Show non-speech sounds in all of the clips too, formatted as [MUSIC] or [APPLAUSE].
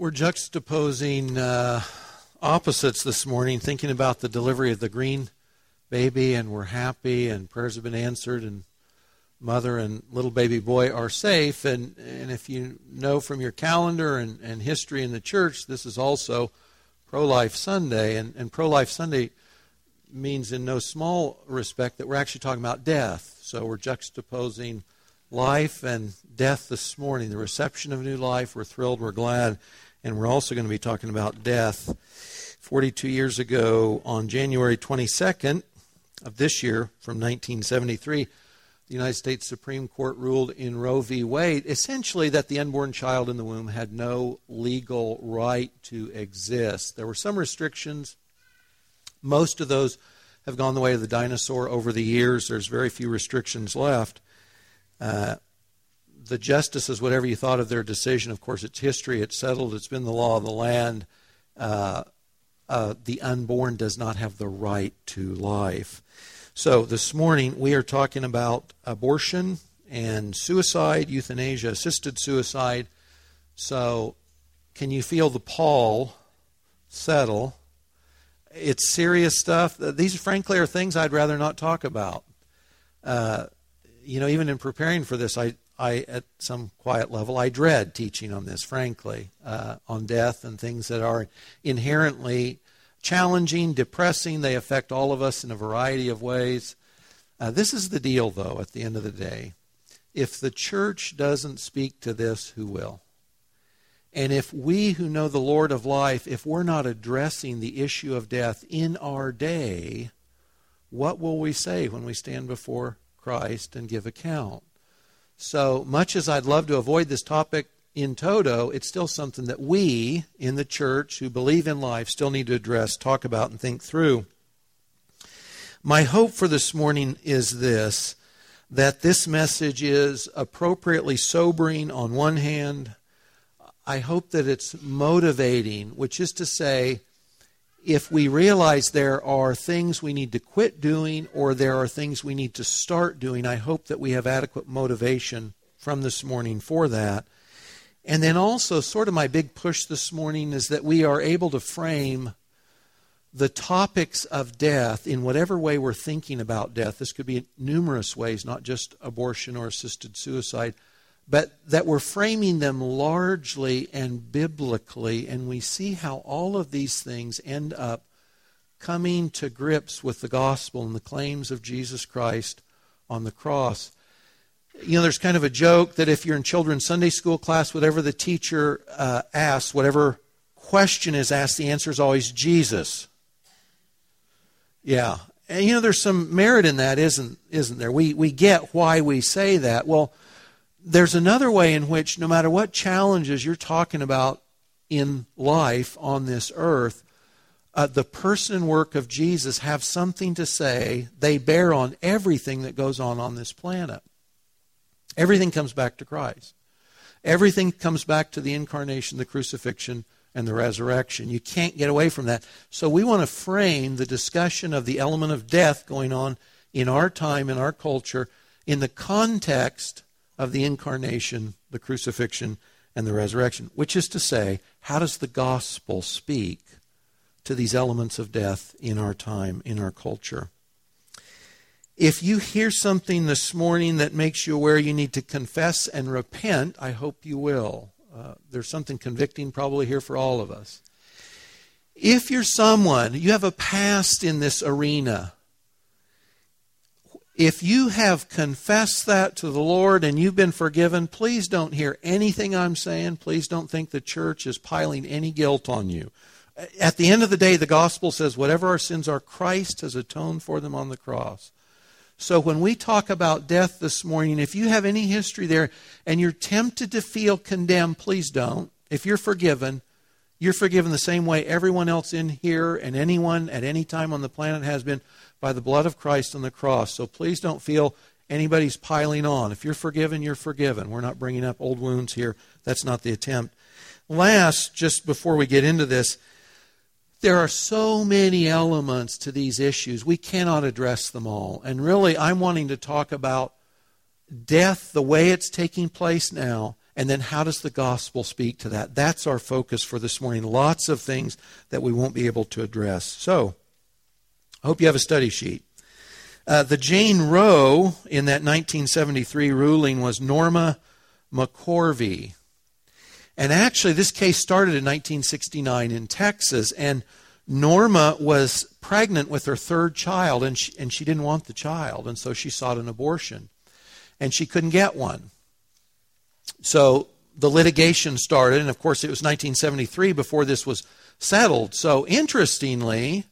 We're juxtaposing uh, opposites this morning, thinking about the delivery of the green baby, and we're happy, and prayers have been answered, and mother and little baby boy are safe. And, and if you know from your calendar and, and history in the church, this is also Pro Life Sunday. And, and Pro Life Sunday means, in no small respect, that we're actually talking about death. So we're juxtaposing life and death this morning, the reception of new life. We're thrilled, we're glad, and we're also going to be talking about death. 42 years ago, on January 22nd of this year, from 1973, the United States Supreme Court ruled in Roe v. Wade essentially that the unborn child in the womb had no legal right to exist. There were some restrictions. Most of those have gone the way of the dinosaur over the years. There's very few restrictions left. Uh, the justices, whatever you thought of their decision, of course, it's history, it's settled, it's been the law of the land. Uh, uh, the unborn does not have the right to life. So this morning we are talking about abortion and suicide, euthanasia, assisted suicide. So, can you feel the pall settle? It's serious stuff. These, frankly, are things I'd rather not talk about. Uh, you know, even in preparing for this, I, I, at some quiet level, I dread teaching on this, frankly, uh, on death and things that are inherently challenging, depressing. They affect all of us in a variety of ways. Uh, this is the deal, though, at the end of the day. If the church doesn't speak to this, who will? And if we who know the Lord of life, if we're not addressing the issue of death in our day, what will we say when we stand before Christ and give account. So much as I'd love to avoid this topic in toto, it's still something that we in the church who believe in life still need to address, talk about, and think through. My hope for this morning is this that this message is appropriately sobering on one hand. I hope that it's motivating, which is to say, if we realize there are things we need to quit doing or there are things we need to start doing, I hope that we have adequate motivation from this morning for that. And then also, sort of my big push this morning is that we are able to frame the topics of death in whatever way we're thinking about death. This could be numerous ways, not just abortion or assisted suicide but that we're framing them largely and biblically, and we see how all of these things end up coming to grips with the gospel and the claims of Jesus Christ on the cross. You know, there's kind of a joke that if you're in children's Sunday school class, whatever the teacher uh, asks, whatever question is asked, the answer is always Jesus. Yeah. And you know, there's some merit in that, isn't, isn't there? We, we get why we say that. Well, there's another way in which, no matter what challenges you're talking about in life on this earth, uh, the person and work of Jesus have something to say. They bear on everything that goes on on this planet. Everything comes back to Christ. Everything comes back to the incarnation, the crucifixion, and the resurrection. You can't get away from that. So we want to frame the discussion of the element of death going on in our time, in our culture, in the context of the incarnation, the crucifixion, and the resurrection, which is to say, how does the gospel speak to these elements of death in our time, in our culture? If you hear something this morning that makes you aware you need to confess and repent, I hope you will. Uh, there's something convicting probably here for all of us. If you're someone, you have a past in this arena, if you have confessed that to the Lord and you've been forgiven, please don't hear anything I'm saying. Please don't think the church is piling any guilt on you. At the end of the day, the gospel says whatever our sins are, Christ has atoned for them on the cross. So when we talk about death this morning, if you have any history there and you're tempted to feel condemned, please don't. If you're forgiven, you're forgiven the same way everyone else in here and anyone at any time on the planet has been by the blood of Christ on the cross. So please don't feel anybody's piling on. If you're forgiven, you're forgiven. We're not bringing up old wounds here. That's not the attempt. Last, just before we get into this, there are so many elements to these issues. We cannot address them all. And really, I'm wanting to talk about death the way it's taking place now And then how does the gospel speak to that? That's our focus for this morning. Lots of things that we won't be able to address. So, I hope you have a study sheet. Uh, the Jane Roe in that 1973 ruling was Norma McCorvey. And actually, this case started in 1969 in Texas, and Norma was pregnant with her third child, and she, and she didn't want the child, and so she sought an abortion. And she couldn't get one. So the litigation started, and of course, it was 1973 before this was settled. So interestingly,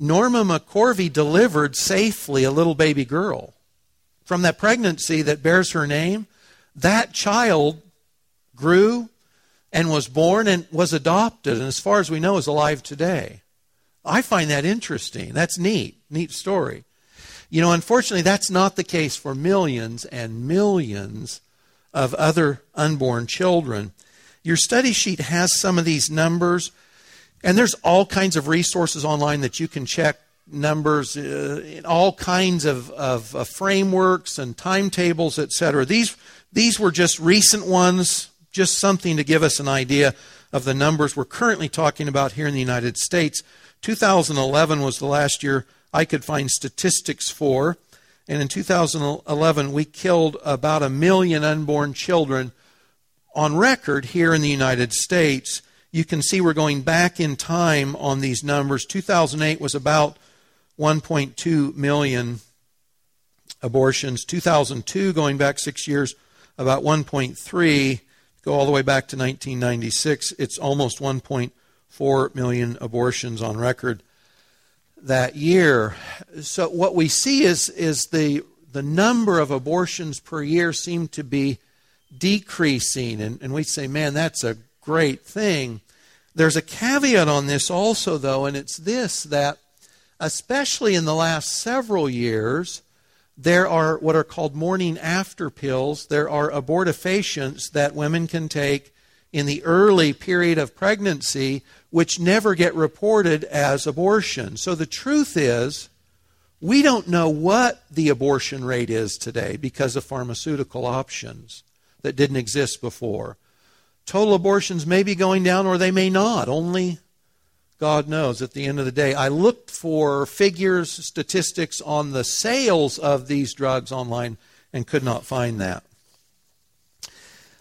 Norma McCorvey delivered safely a little baby girl. From that pregnancy that bears her name, that child grew and was born and was adopted, and as far as we know, is alive today. I find that interesting. That's neat. Neat story. You know, unfortunately, that's not the case for millions and millions of other unborn children. Your study sheet has some of these numbers, and there's all kinds of resources online that you can check numbers, uh, all kinds of, of, frameworks and timetables, etc. These these were just recent ones just something to give us an idea of the numbers we're currently talking about here in the United States. 2011 was the last year I could find statistics for. And in 2011, we killed about a million unborn children on record here in the United States. You can see we're going back in time on these numbers. 2008 was about 1.2 million abortions. 2002, going back six years, about 1.3. Go all the way back to 1996, it's almost 1.4 million abortions on record that year. So what we see is is the the number of abortions per year seem to be decreasing, and, and we say, man, that's a great thing. There's a caveat on this also, though, and it's this that especially in the last several years, there are what are called morning after pills. There are abortifacients that women can take in the early period of pregnancy, which never get reported as abortion. So the truth is, we don't know what the abortion rate is today because of pharmaceutical options that didn't exist before. Total abortions may be going down or they may not. Only God knows at the end of the day. I looked for figures, statistics on the sales of these drugs online and could not find that.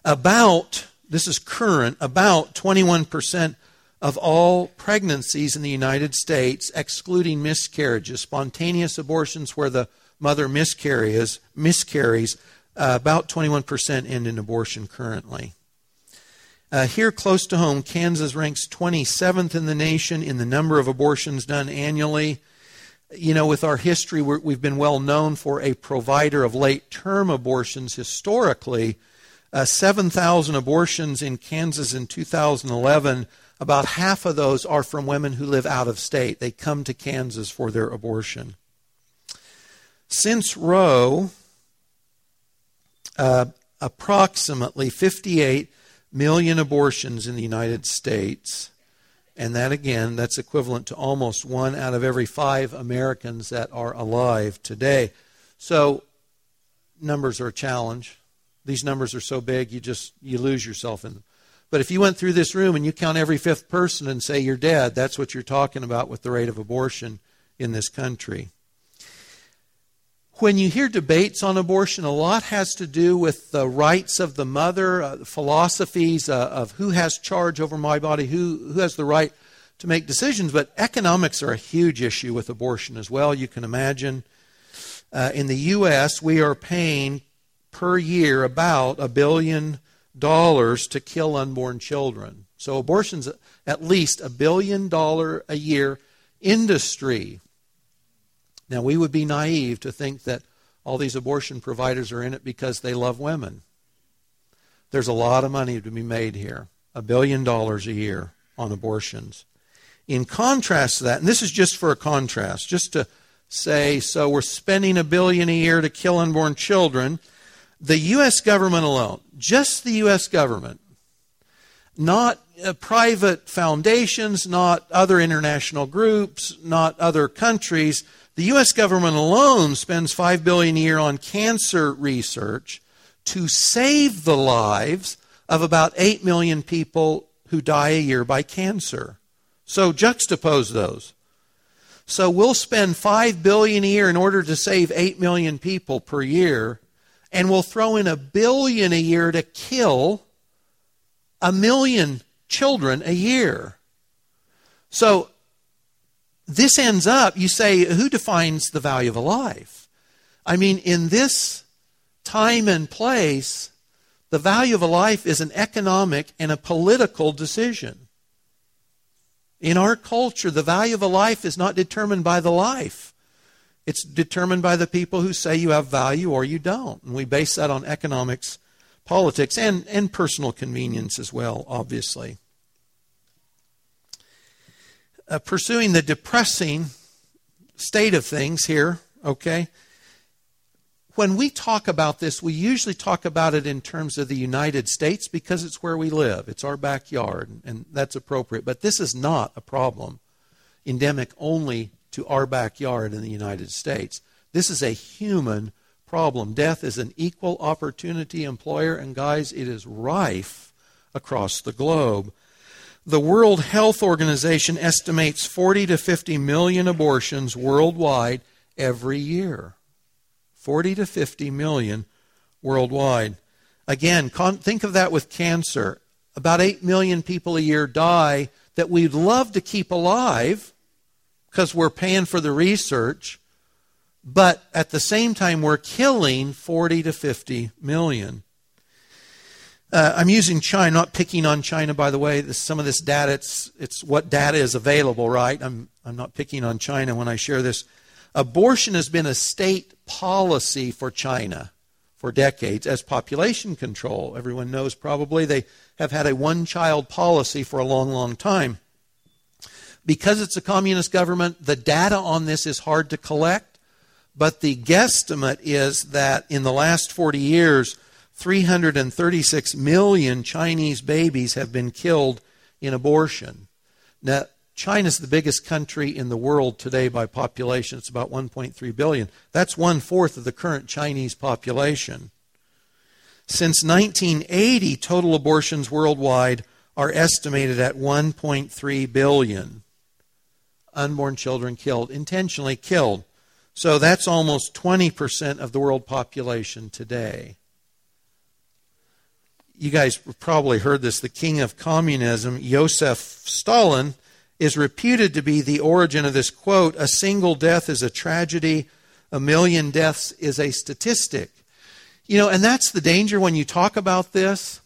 About, this is current, about 21% of all pregnancies in the United States, excluding miscarriages, spontaneous abortions where the mother miscarries, miscarries uh, about 21% end in abortion currently. Uh, here, close to home, Kansas ranks 27th in the nation in the number of abortions done annually. You know, with our history, we have been well known for a provider of late term abortions historically. Uh, 7,000 abortions in Kansas in 2011. About half of those are from women who live out of state. They come to Kansas for their abortion. Since Roe, uh, approximately 58 million abortions in the United States. And that, again, that's equivalent to almost one out of every five Americans that are alive today. So, numbers are a challenge. These numbers are so big, you just you lose yourself in them. But if you went through this room and you count every fifth person and say you're dead, that's what you're talking about with the rate of abortion in this country when you hear debates on abortion, a lot has to do with the rights of the mother, uh, philosophies uh, of who has charge over my body, who, who has the right to make decisions. But economics are a huge issue with abortion as well. You can imagine uh, in the U.S., we are paying per year about a billion dollars to kill unborn children. So abortion's at least a billion dollar a year industry. Now, we would be naive to think that all these abortion providers are in it because they love women. There's a lot of money to be made here a billion dollars a year on abortions. In contrast to that, and this is just for a contrast, just to say, so we're spending a billion a year to kill unborn children. The U.S. government alone, just the U.S. government, not uh, private foundations, not other international groups, not other countries, the U.S. government alone spends 5 billion a year on cancer research to save the lives of about 8 million people who die a year by cancer. So juxtapose those. So we'll spend 5 billion a year in order to save 8 million people per year and we'll throw in a billion a year to kill a million children a year. So this ends up, you say, who defines the value of a life? I mean, in this time and place, the value of a life is an economic and a political decision. In our culture, the value of a life is not determined by the life. It's determined by the people who say you have value or you don't. And we base that on economics, politics, and, and personal convenience as well, obviously. Uh, pursuing the depressing state of things here, okay? When we talk about this, we usually talk about it in terms of the United States because it's where we live. It's our backyard, and that's appropriate. But this is not a problem endemic only to our backyard in the United States. This is a human problem. Death is an equal opportunity employer, and guys, it is rife across the globe. The World Health Organization estimates 40 to 50 million abortions worldwide every year. 40 to 50 million worldwide. Again, think of that with cancer. About 8 million people a year die that we'd love to keep alive because we're paying for the research, but at the same time, we're killing 40 to 50 million. Uh, I'm using China, not picking on China, by the way. This, some of this data, it's, it's what data is available, right? I'm, I'm not picking on China when I share this. Abortion has been a state policy for China for decades as population control. Everyone knows probably they have had a one child policy for a long, long time. Because it's a communist government, the data on this is hard to collect, but the guesstimate is that in the last 40 years, 336 million Chinese babies have been killed in abortion. Now, China's the biggest country in the world today by population. It's about 1.3 billion. That's one fourth of the current Chinese population. Since 1980, total abortions worldwide are estimated at 1.3 billion. Unborn children killed, intentionally killed. So that's almost 20% of the world population today you guys probably heard this, the king of communism, Joseph Stalin, is reputed to be the origin of this quote A single death is a tragedy, a million deaths is a statistic. You know, and that's the danger when you talk about this.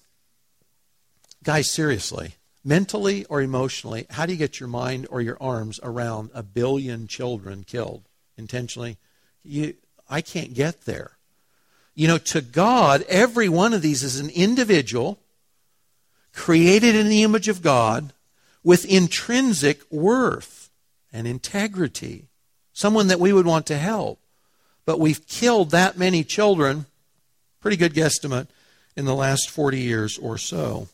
Guys, seriously, mentally or emotionally, how do you get your mind or your arms around a billion children killed intentionally? You, I can't get there. You know, to God, every one of these is an individual created in the image of God with intrinsic worth and integrity. Someone that we would want to help. But we've killed that many children, pretty good guesstimate, in the last 40 years or so.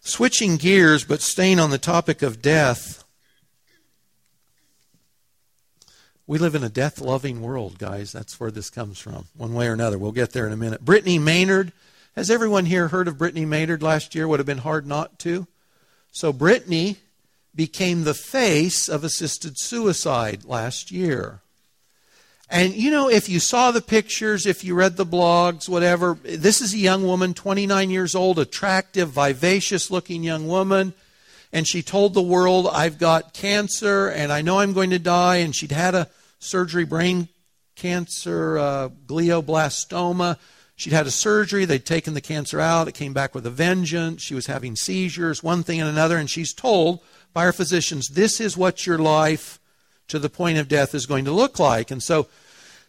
Switching gears, but staying on the topic of death, We live in a death loving world, guys. That's where this comes from, one way or another. We'll get there in a minute. Brittany Maynard. Has everyone here heard of Brittany Maynard last year? Would have been hard not to. So, Brittany became the face of assisted suicide last year. And you know, if you saw the pictures, if you read the blogs, whatever, this is a young woman, 29 years old, attractive, vivacious looking young woman and she told the world, I've got cancer and I know I'm going to die. And she'd had a surgery, brain cancer, uh, glioblastoma. She'd had a surgery. They'd taken the cancer out. It came back with a vengeance. She was having seizures, one thing and another. And she's told by her physicians, this is what your life to the point of death is going to look like. And so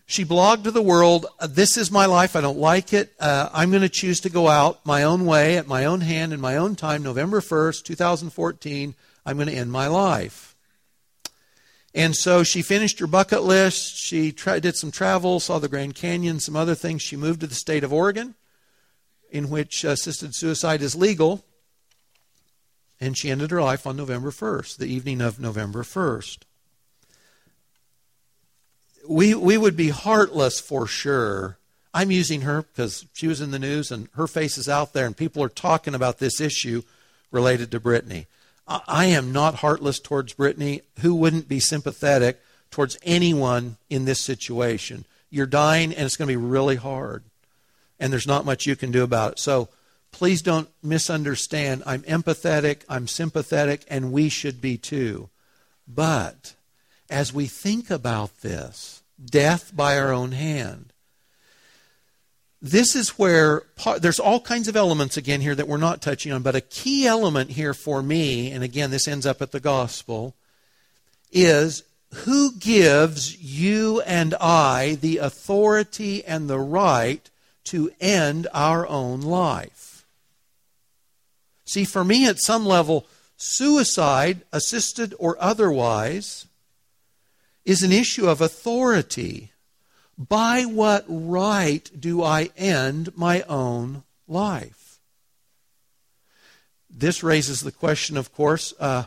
she blogged to the world, uh, This is my life. I don't like it. Uh, I'm going to choose to go out my own way, at my own hand, in my own time. November 1st, 2014, I'm going to end my life. And so she finished her bucket list. She did some travel, saw the Grand Canyon, some other things. She moved to the state of Oregon, in which assisted suicide is legal. And she ended her life on November 1st, the evening of November 1st we, we would be heartless for sure. I'm using her because she was in the news and her face is out there and people are talking about this issue related to Brittany. I am not heartless towards Brittany. Who wouldn't be sympathetic towards anyone in this situation? You're dying and it's going to be really hard. And there's not much you can do about it. So please don't misunderstand. I'm empathetic, I'm sympathetic, and we should be too. But as we think about this, death by our own hand, this is where there's all kinds of elements again here that we're not touching on, but a key element here for me, and again, this ends up at the gospel, is who gives you and I the authority and the right to end our own life? See, for me, at some level, suicide, assisted or otherwise, is an issue of authority. By what right do I end my own life? This raises the question, of course, uh,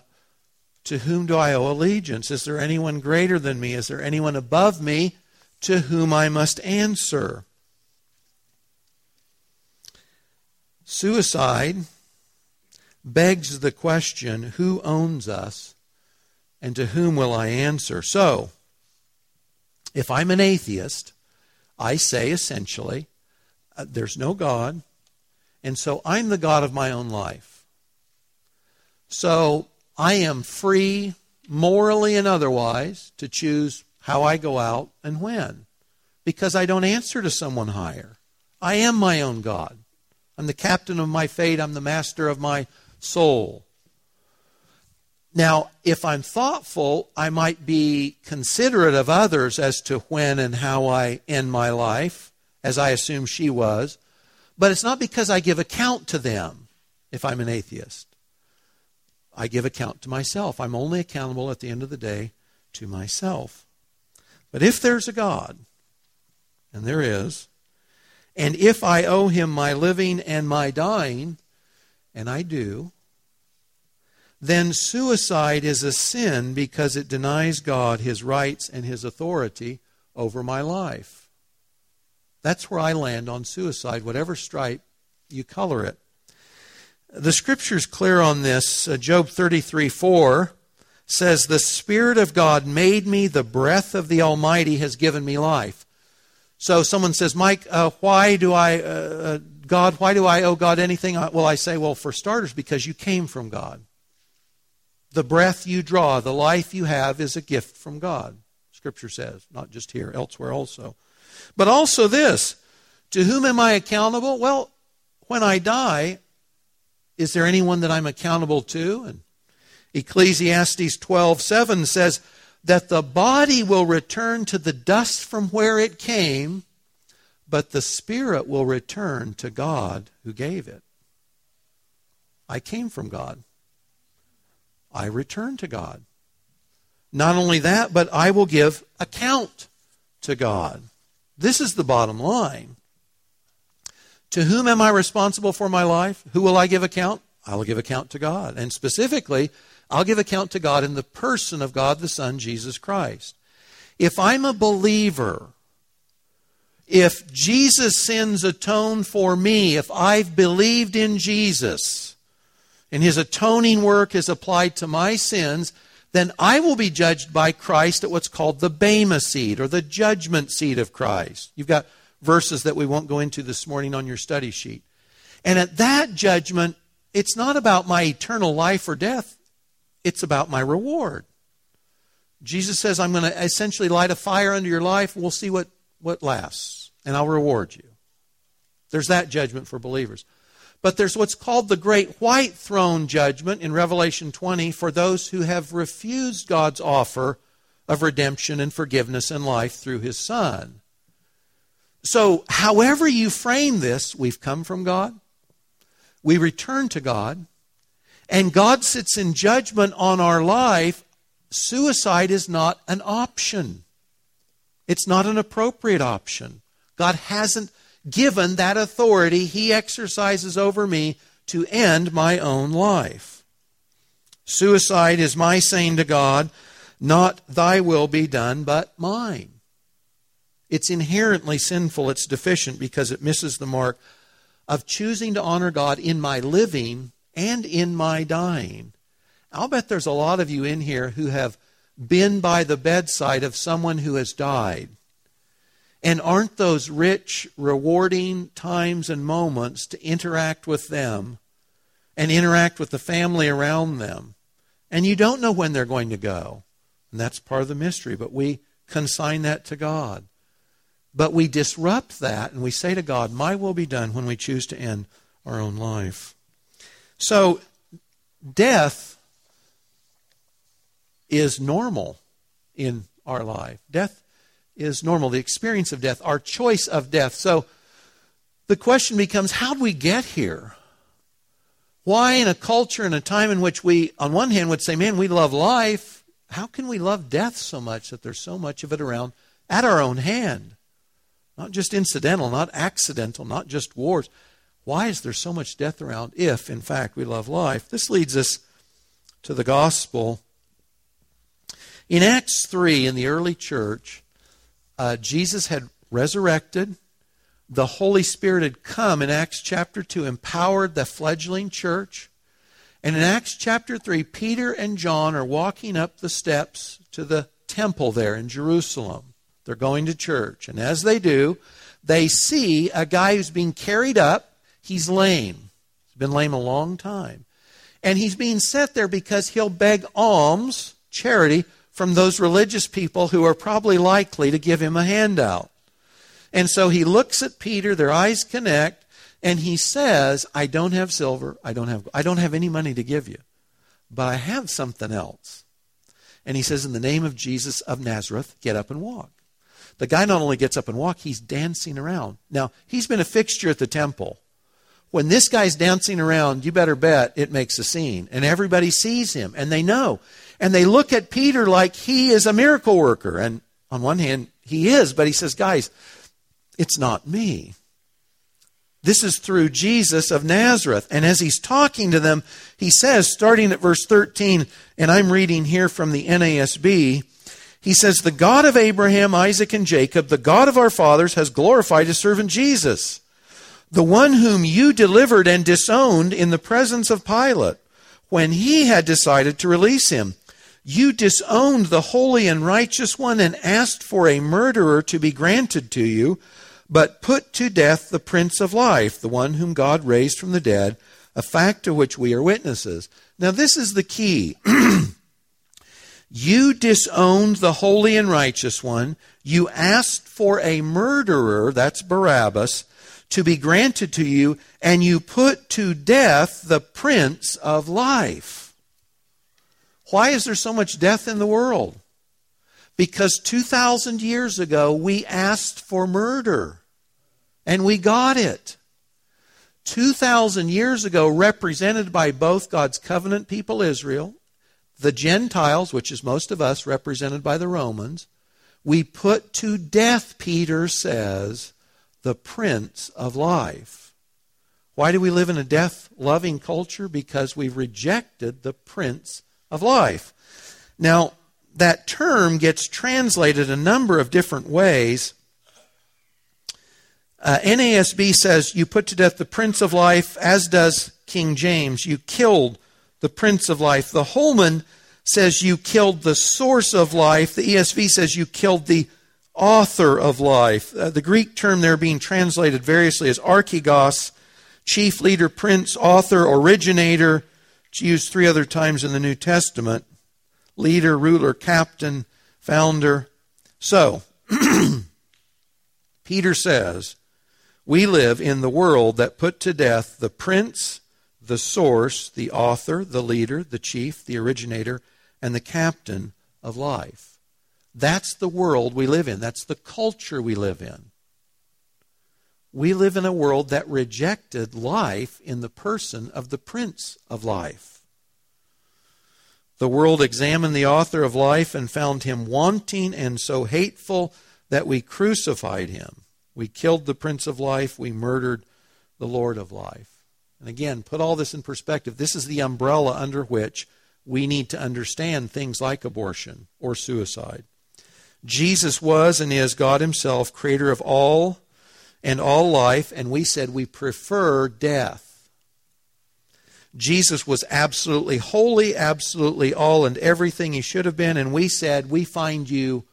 to whom do I owe allegiance? Is there anyone greater than me? Is there anyone above me to whom I must answer? Suicide begs the question who owns us and to whom will I answer? So, if I'm an atheist, I say essentially, uh, there's no God, and so I'm the God of my own life. So I am free, morally and otherwise, to choose how I go out and when, because I don't answer to someone higher. I am my own God. I'm the captain of my fate, I'm the master of my soul. Now, if I'm thoughtful, I might be considerate of others as to when and how I end my life, as I assume she was. But it's not because I give account to them if I'm an atheist. I give account to myself. I'm only accountable at the end of the day to myself. But if there's a God, and there is, and if I owe him my living and my dying, and I do, then suicide is a sin because it denies God his rights and his authority over my life. That's where I land on suicide, whatever stripe you color it. The scripture's clear on this. Uh, Job 33 4 says, The Spirit of God made me, the breath of the Almighty has given me life. So someone says, Mike, uh, why do I, uh, uh God, why do I owe God anything? Well, I say, well, for starters, because you came from God. The breath you draw, the life you have, is a gift from God, Scripture says, not just here, elsewhere also. But also this to whom am I accountable? Well, when I die, is there anyone that I'm accountable to? And Ecclesiastes 12:7 says that the body will return to the dust from where it came, but the spirit will return to God who gave it. I came from God. I return to God. Not only that, but I will give account to God. This is the bottom line. To whom am I responsible for my life? Who will I give account? I will give account to God. And specifically, I'll give account to God in the person of God the Son, Jesus Christ. If I'm a believer, if Jesus' sins atone for me, if I've believed in Jesus, and his atoning work is applied to my sins, then I will be judged by Christ at what's called the Bema seat or the judgment seat of Christ. You've got verses that we won't go into this morning on your study sheet. And at that judgment, it's not about my eternal life or death, it's about my reward. Jesus says, I'm going to essentially light a fire under your life. We'll see what, what lasts, and I'll reward you. There's that judgment for believers. But there's what's called the great white throne judgment in Revelation 20 for those who have refused God's offer of redemption and forgiveness and life through his Son. So, however you frame this, we've come from God, we return to God, and God sits in judgment on our life. Suicide is not an option. It's not an appropriate option. God hasn't given that authority he exercises over me to end my own life. Suicide is my saying to God, Not thy will be done, but mine. It's inherently sinful, it's deficient because it misses the mark of choosing to honor God in my living and in my dying. I'll bet there's a lot of you in here who have been by the bedside of someone who has died. And aren't those rich, rewarding times and moments to interact with them and interact with the family around them? And you don't know when they're going to go. And that's part of the mystery, but we consign that to God. But we disrupt that and we say to God, My will be done when we choose to end our own life. So, death is normal in our life. Death is normal. The experience of death, our choice of death. So, the question becomes how do we get here? Why, in a culture and a time in which we, on one hand, would say, man, we love life, how can we love death so much that there's so much of it around at our own hand? Not just incidental, not accidental, not just wars. Why is there so much death around if, in fact, we love life? This leads us to the gospel. In Acts 3, in the early church, uh, Jesus had resurrected. The Holy Spirit had come in Acts chapter 2, empowered the fledgling church. And in Acts chapter 3, Peter and John are walking up the steps to the temple there in Jerusalem. They're going to church. And as they do, they see a guy who's being carried up. He's lame. He's been lame a long time. And he's being set there because he'll beg alms, charity, from those religious people who are probably likely to give him a handout. And so he looks at Peter, their eyes connect, and he says, I don't have silver, I don't have I don't have any money to give you, but I have something else. And he says, In the name of Jesus of Nazareth, get up and walk. The guy not only gets up and walks, he's dancing around. Now, he's been a fixture at the temple. When this guy's dancing around, you better bet it makes a scene. And everybody sees him, and they know. And they look at Peter like he is a miracle worker. And on one hand, he is, but he says, guys, it's not me. This is through Jesus of Nazareth. And as he's talking to them, he says, starting at verse 13, and I'm reading here from the NASB, he says, The God of Abraham, Isaac, and Jacob, the God of our fathers, has glorified his servant Jesus, the one whom you delivered and disowned in the presence of Pilate, when he had decided to release him. You disowned the holy and righteous one and asked for a murderer to be granted to you, but put to death the Prince of Life, the one whom God raised from the dead, a fact to which we are witnesses. Now, this is the key. [CLEARS THROAT] You disowned the holy and righteous one. You asked for a murderer, that's Barabbas, to be granted to you, and you put to death the Prince of Life. Why is there so much death in the world? Because 2,000 years ago we asked for murder, and we got it. 2,000 years ago, represented by both God's covenant people Israel the Gentiles, which is most of us, represented by the Romans, we put to death, Peter says, the Prince of Life. Why do we live in a death loving culture? Because we've rejected the Prince of Life. Now, that term gets translated a number of different ways. Uh, NASB says, You put to death the Prince of Life, as does King James. You killed the Prince of Life. The Holman says you killed the source of life. The ESV says you killed the author of life. Uh, the Greek term there being translated variously as archegos, chief leader, prince, author, originator. It's used three other times in the New Testament. Leader, ruler, captain, founder. So, [CLEARS THROAT] Peter says, we live in the world that put to death the prince, the source, the author, the leader, the chief, the originator, and the captain of life. That's the world we live in. That's the culture we live in. We live in a world that rejected life in the person of the Prince of Life. The world examined the author of life and found him wanting and so hateful that we crucified him. We killed the Prince of Life. We murdered the Lord of Life. And again, put all this in perspective. This is the umbrella under which we need to understand things like abortion or suicide. Jesus was and is God Himself, creator of all and all life, and we said we prefer death. Jesus was absolutely holy, absolutely all and everything He should have been, and we said we find you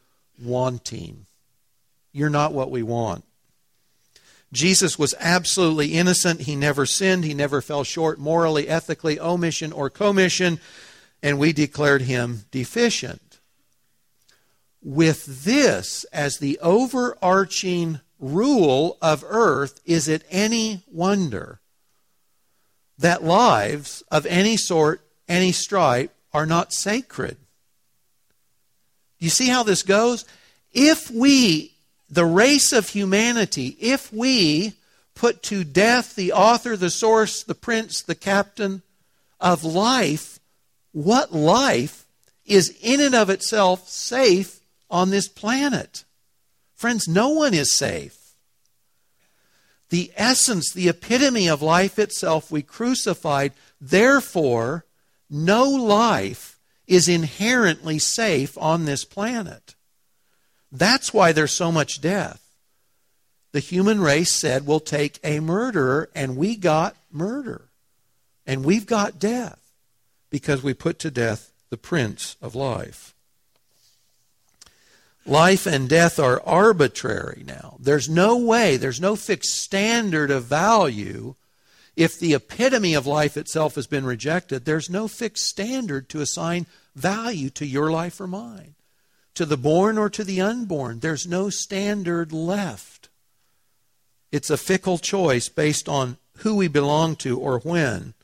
wanting. You're not what we want. Jesus was absolutely innocent. He never sinned. He never fell short morally, ethically, omission, or commission, and we declared him deficient. With this as the overarching rule of earth, is it any wonder that lives of any sort, any stripe, are not sacred? You see how this goes? If we the race of humanity, if we put to death the author, the source, the prince, the captain of life, what life is in and of itself safe on this planet? Friends, no one is safe. The essence, the epitome of life itself, we crucified. Therefore, no life is inherently safe on this planet. That's why there's so much death. The human race said, we'll take a murderer, and we got murder. And we've got death because we put to death the Prince of Life. Life and death are arbitrary now. There's no way, there's no fixed standard of value. If the epitome of life itself has been rejected, there's no fixed standard to assign value to your life or mine to the born or to the unborn. There's no standard left. It's a fickle choice based on who we belong to or when.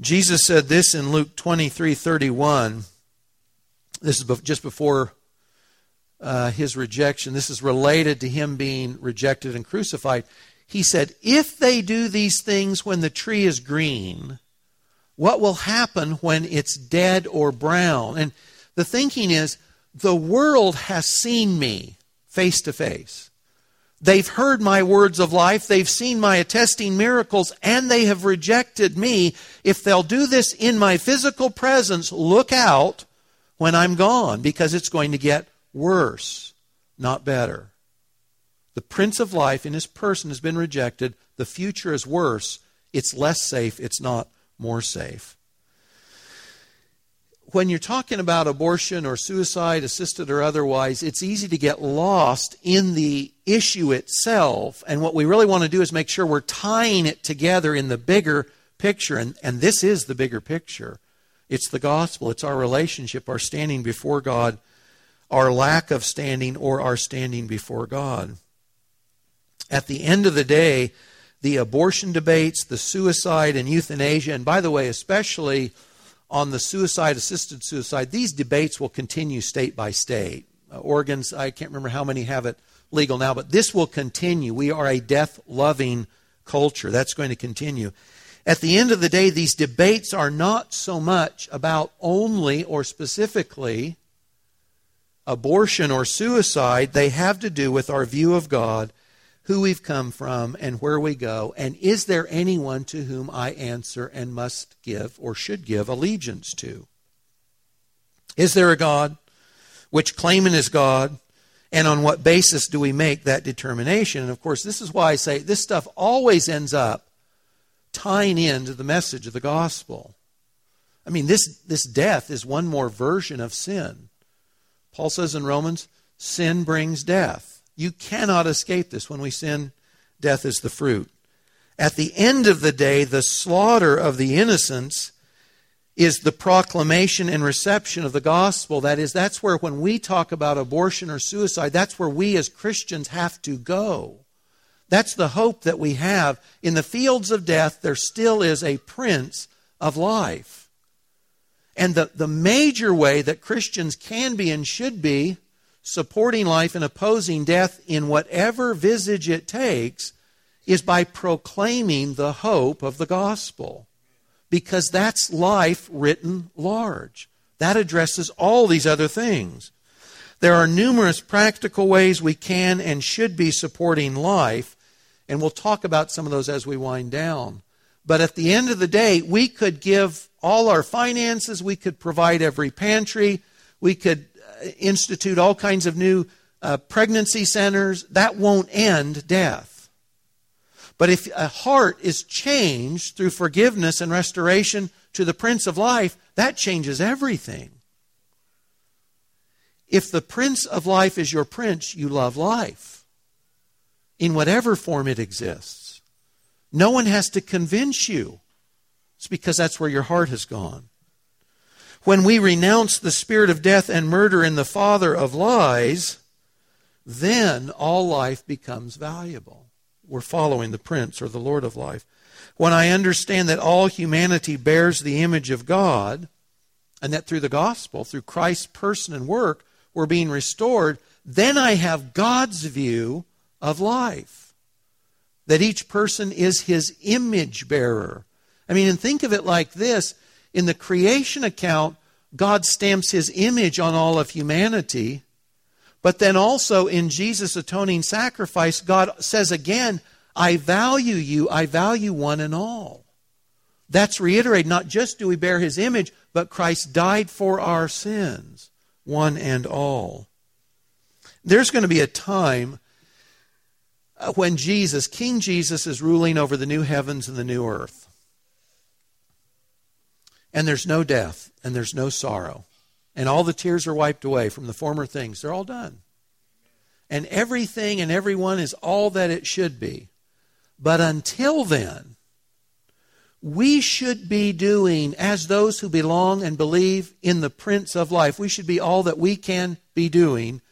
Jesus said this in Luke 23 31. This is just before uh, his rejection. This is related to him being rejected and crucified. He said, If they do these things when the tree is green, what will happen when it's dead or brown? And the thinking is, the world has seen me face to face. They've heard my words of life, they've seen my attesting miracles, and they have rejected me. If they'll do this in my physical presence, look out when I'm gone because it's going to get worse, not better. The Prince of Life in his person has been rejected. The future is worse. It's less safe. It's not more safe when you're talking about abortion or suicide, assisted or otherwise, it's easy to get lost in the issue itself. And what we really want to do is make sure we're tying it together in the bigger picture. And, and this is the bigger picture it's the gospel, it's our relationship, our standing before God, our lack of standing, or our standing before God. At the end of the day, the abortion debates, the suicide and euthanasia, and by the way, especially on the suicide, assisted suicide, these debates will continue state by state. Uh, Oregon's, I can't remember how many have it legal now, but this will continue. We are a death loving culture. That's going to continue. At the end of the day, these debates are not so much about only or specifically abortion or suicide, they have to do with our view of God who we've come from and where we go, and is there anyone to whom I answer and must give or should give allegiance to? Is there a God? Which claimant is God? And on what basis do we make that determination? And of course, this is why I say this stuff always ends up tying into the message of the gospel. I mean, this, this death is one more version of sin. Paul says in Romans, sin brings death. You cannot escape this. When we sin, death is the fruit. At the end of the day, the slaughter of the innocents is the proclamation and reception of the gospel. That is, that's where when we talk about abortion or suicide, that's where we as Christians have to go. That's the hope that we have. In the fields of death, there still is a prince of life. And the, the major way that Christians can be and should be supporting life and opposing death in whatever visage it takes is by proclaiming the hope of the gospel. Because that's life written large. That addresses all these other things. There are numerous practical ways we can and should be supporting life, and we'll talk about some of those as we wind down. But at the end of the day, we could give all our finances, we could provide every pantry, we could institute all kinds of new uh, pregnancy centers, that won't end death. But if a heart is changed through forgiveness and restoration to the Prince of Life, that changes everything. If the Prince of Life is your Prince, you love life in whatever form it exists. No one has to convince you. It's because that's where your heart has gone. When we renounce the spirit of death and murder in the father of lies, then all life becomes valuable. We're following the Prince or the Lord of life. When I understand that all humanity bears the image of God, and that through the gospel, through Christ's person and work, we're being restored, then I have God's view of life. That each person is his image bearer. I mean, and think of it like this in the creation account, God stamps his image on all of humanity. But then also in Jesus' atoning sacrifice, God says again, I value you, I value one and all. That's reiterated. Not just do we bear his image, but Christ died for our sins, one and all. There's going to be a time Uh, when Jesus, King Jesus, is ruling over the new heavens and the new earth and there's no death, and there's no sorrow, and all the tears are wiped away from the former things. They're all done. And everything and everyone is all that it should be. But until then, we should be doing, as those who belong and believe in the Prince of Life, we should be all that we can be doing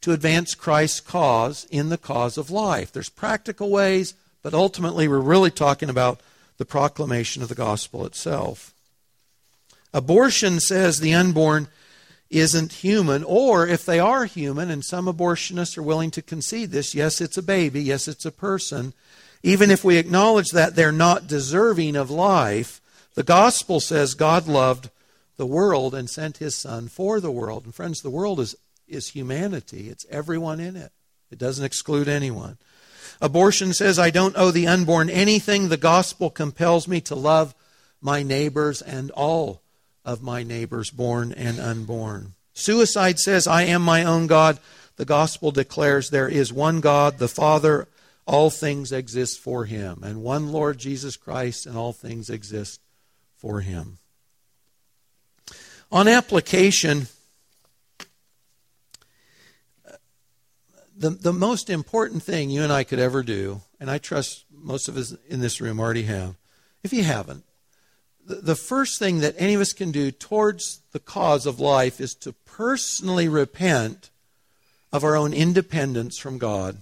to advance Christ's cause in the cause of life. There's practical ways, but ultimately we're really talking about the proclamation of the gospel itself. Abortion says the unborn isn't human, or if they are human, and some abortionists are willing to concede this, yes, it's a baby, yes, it's a person. Even if we acknowledge that they're not deserving of life, the gospel says God loved the world and sent his son for the world. And friends, the world is, is humanity, it's everyone in it, it doesn't exclude anyone. Abortion says, I don't owe the unborn anything. The gospel compels me to love my neighbors and all of my neighbors, born and unborn. Suicide says, I am my own God. The gospel declares there is one God, the Father, all things exist for him, and one Lord Jesus Christ, and all things exist for him. On application, the, the most important thing you and I could ever do, and I trust most of us in this room already have, if you haven't, the first thing that any of us can do towards the cause of life is to personally repent of our own independence from God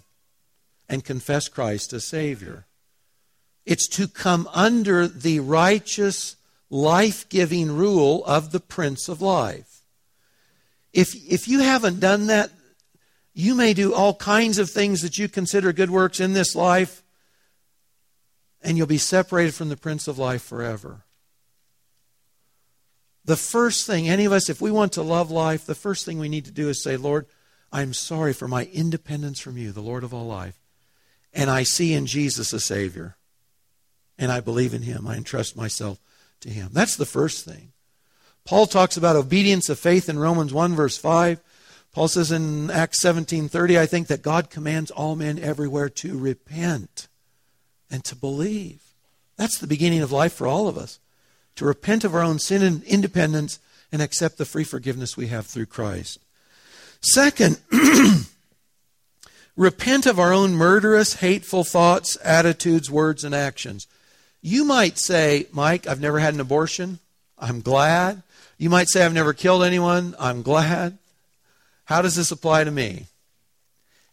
and confess Christ as Savior. It's to come under the righteous, life giving rule of the Prince of Life. If, if you haven't done that, you may do all kinds of things that you consider good works in this life, and you'll be separated from the Prince of Life forever. The first thing, any of us, if we want to love life, the first thing we need to do is say, Lord, I'm sorry for my independence from you, the Lord of all life. And I see in Jesus a Savior. And I believe in Him. I entrust myself to Him. That's the first thing. Paul talks about obedience of faith in Romans 1, verse 5. Paul says in Acts 17:30, I think that God commands all men everywhere to repent and to believe. That's the beginning of life for all of us to repent of our own sin and independence and accept the free forgiveness we have through Christ. Second, [CLEARS THROAT] repent of our own murderous, hateful thoughts, attitudes, words, and actions. You might say, Mike, I've never had an abortion. I'm glad. You might say, I've never killed anyone. I'm glad. How does this apply to me?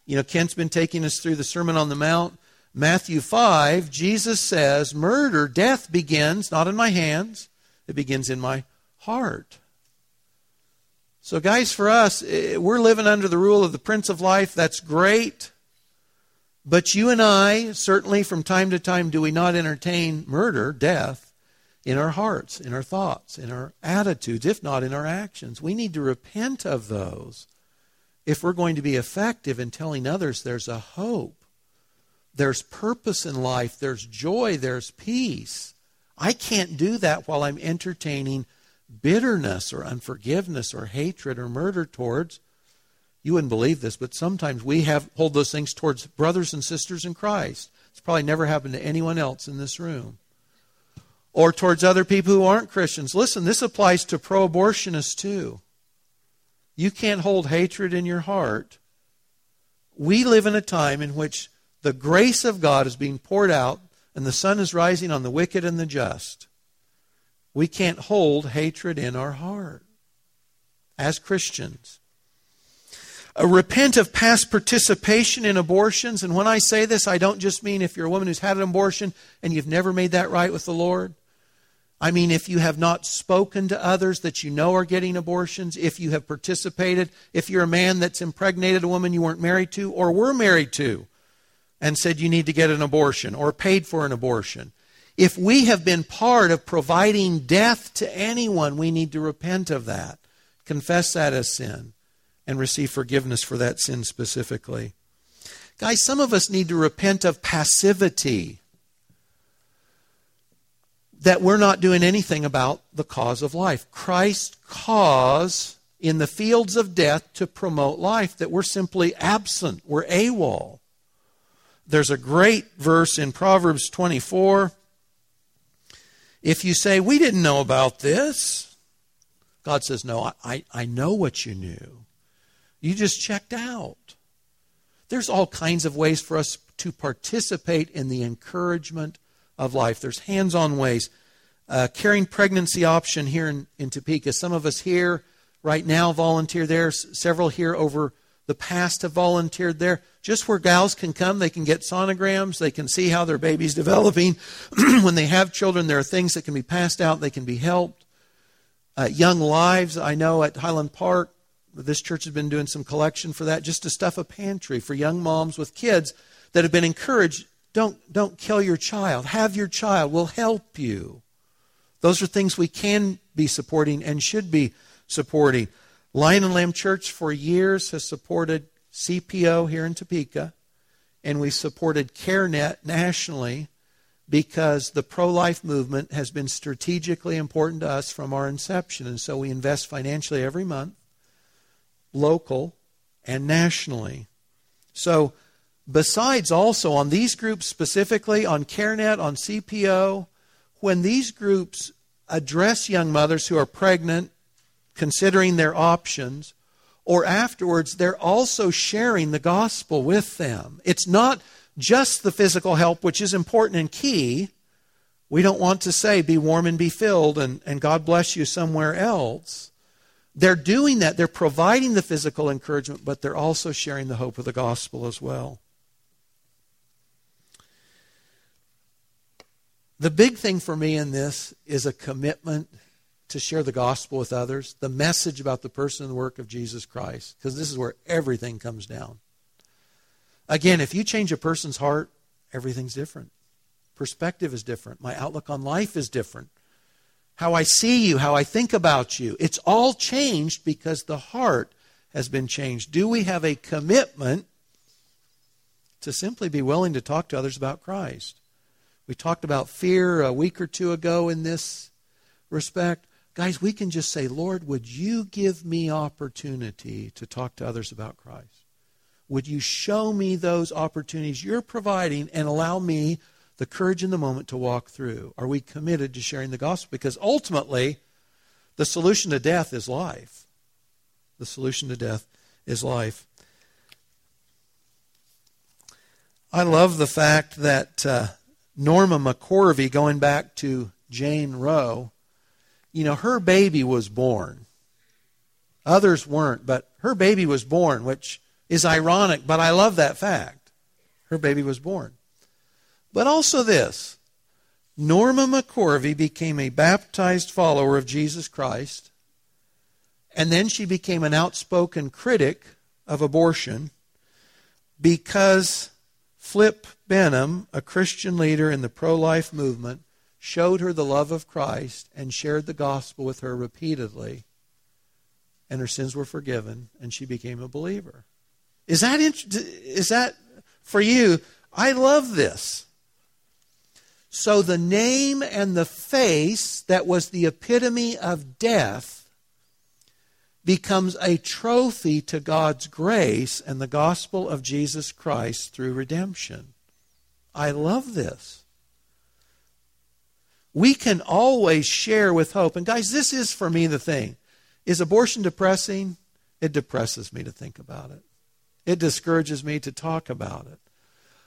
You know, Kent's been taking us through the Sermon on the Mount. Matthew 5, Jesus says, Murder, death begins not in my hands, it begins in my heart. So, guys, for us, eh, we're living under the rule of the Prince of Life. That's great. But you and I, certainly from time to time, do we not entertain murder, death, in our hearts, in our thoughts, in our attitudes, if not in our actions? We need to repent of those if we're going to be effective in telling others there's a hope there's purpose in life, there's joy, there's peace. I can't do that while I'm entertaining bitterness or unforgiveness or hatred or murder towards You wouldn't believe this, but sometimes we have hold those things towards brothers and sisters in Christ. It's probably never happened to anyone else in this room. Or towards other people who aren't Christians. Listen, this applies to pro abortionists too. You can't hold hatred in your heart. We live in a time in which the grace of God is being poured out and the sun is rising on the wicked and the just. We can't hold hatred in our heart as Christians. Repent of past participation in abortions. And when I say this, I don't just mean if you're a woman who's had an abortion and you've never made that right with the Lord. I mean, if you have not spoken to others that you know are getting abortions, if you have participated, if you're a man that's impregnated a woman you weren't married to or were married to and said you need to get an abortion or paid for an abortion. If we have been part of providing death to anyone, we need to repent of that, confess that as sin, and receive forgiveness for that sin specifically. Guys, some of us need to repent of passivity that we're not doing anything about the cause of life. Christ's cause in the fields of death to promote life, that we're simply absent, we're AWOL. There's a great verse in Proverbs 24. If you say, We didn't know about this, God says, No, I, I know what you knew. You just checked out. There's all kinds of ways for us to participate in the encouragement of life. There's hands on ways. Uh, Caring pregnancy option here in, in Topeka. Some of us here right now volunteer there. Several here over the past have volunteered there. Just where gals can come, they can get sonograms, they can see how their baby's [LAUGHS] developing. [CLEARS THROAT] when they have children, there are things that can be passed out, they can be helped. Uh, young Lives, I know at Highland Park, this church has been doing some collection for that, just to stuff a pantry for young moms with kids that have been encouraged. Don't, don't kill your child. Have your child. We'll help you. Those are things we can be supporting and should be supporting. Lion and Lamb Church for years has supported CPO here in Topeka, and we supported CareNet nationally because the pro life movement has been strategically important to us from our inception. And so we invest financially every month, local and nationally. So, besides also on these groups specifically, on CareNet, on CPO, when these groups address young mothers who are pregnant considering their options, or afterwards, they're also sharing the gospel with them. It's not just the physical help, which is important and key. We don't want to say, be warm and be filled, and, and God bless you somewhere else. They're doing that. They're providing the physical encouragement, but they're also sharing the hope of the gospel as well. The big thing for me in this is a commitment to share the gospel with others, the message about the person and the work of Jesus Christ, because this is where everything comes down. Again, if you change a person's heart, everything's different. Perspective is different. My outlook on life is different. How I see you, how I think about you, it's all changed because the heart has been changed. Do we have a commitment to simply be willing to talk to others about Christ? We talked about fear a week or two ago in this respect. Guys, we can just say, Lord, would you give me opportunity to talk to others about Christ? Would you show me those opportunities you're providing and allow me the courage in the moment to walk through? Are we committed to sharing the gospel? Because ultimately, the solution to death is life. The solution to death is life. I love the fact that uh, Norma McCorvey, going back to Jane Roe, you know, her baby was born. Others weren't, but her baby was born, which is ironic, but I love that fact. Her baby was born. But also this Norma McCorvey became a baptized follower of Jesus Christ, and then she became an outspoken critic of abortion because Flip Benham, a Christian leader in the pro life movement, showed her the love of Christ and shared the gospel with her repeatedly, and her sins were forgiven, and she became a believer. Is that is that for you? I love this. So the name and the face that was the epitome of death becomes a trophy to God's grace and the gospel of Jesus Christ through redemption. I love this. We can always share with hope. And guys, this is for me the thing. Is abortion depressing? It depresses me to think about it. It discourages me to talk about it.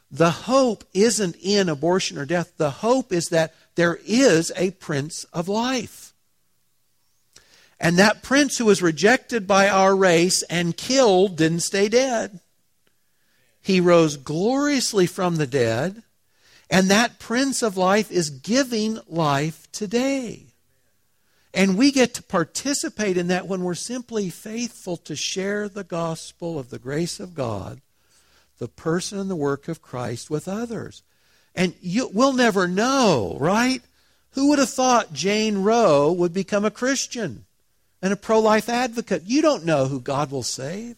The hope isn't in abortion or death. The hope is that there is a Prince of Life. And that prince who was rejected by our race and killed didn't stay dead. He rose gloriously from the dead, and that Prince of Life is giving life today. And we get to participate in that when we're simply faithful to share the gospel of the grace of God, the person and the work of Christ with others. And you, we'll never know, right? Who would have thought Jane Roe would become a Christian and a pro life advocate? You don't know who God will save.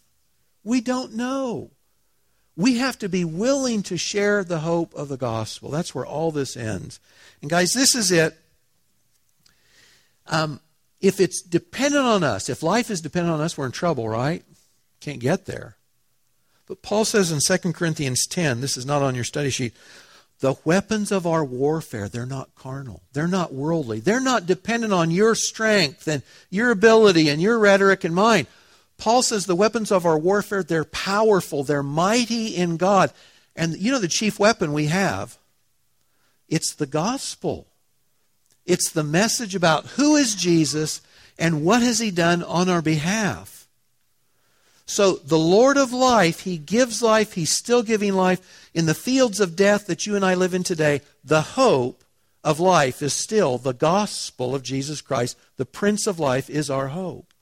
We don't know. We have to be willing to share the hope of the gospel. That's where all this ends. And guys, this is it. Um, if it's dependent on us, if life is dependent on us, we're in trouble, right? Can't get there. But Paul says in 2 Corinthians 10, this is not on your study sheet, the weapons of our warfare, they're not carnal. They're not worldly. They're not dependent on your strength and your ability and your rhetoric and mine. Paul says the weapons of our warfare, they're powerful. They're mighty in God. And you know the chief weapon we have? It's the gospel. It's the message about who is Jesus and what has he done on our behalf. So, the Lord of life, He gives life, He's still giving life. In the fields of death that you and I live in today, the hope of life is still the gospel of Jesus Christ. The Prince of Life is our hope.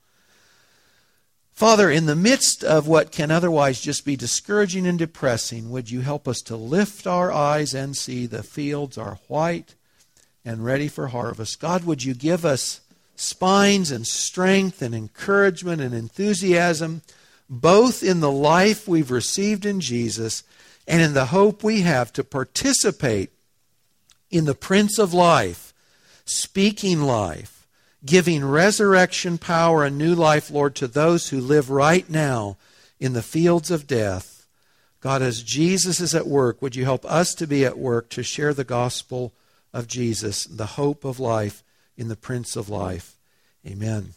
Father, in the midst of what can otherwise just be discouraging and depressing, would you help us to lift our eyes and see the fields are white and ready for harvest? God, would you give us spines and strength and encouragement and enthusiasm? Both in the life we've received in Jesus and in the hope we have to participate in the Prince of Life, speaking life, giving resurrection power and new life, Lord, to those who live right now in the fields of death. God, as Jesus is at work, would you help us to be at work to share the gospel of Jesus, the hope of life in the Prince of Life? Amen.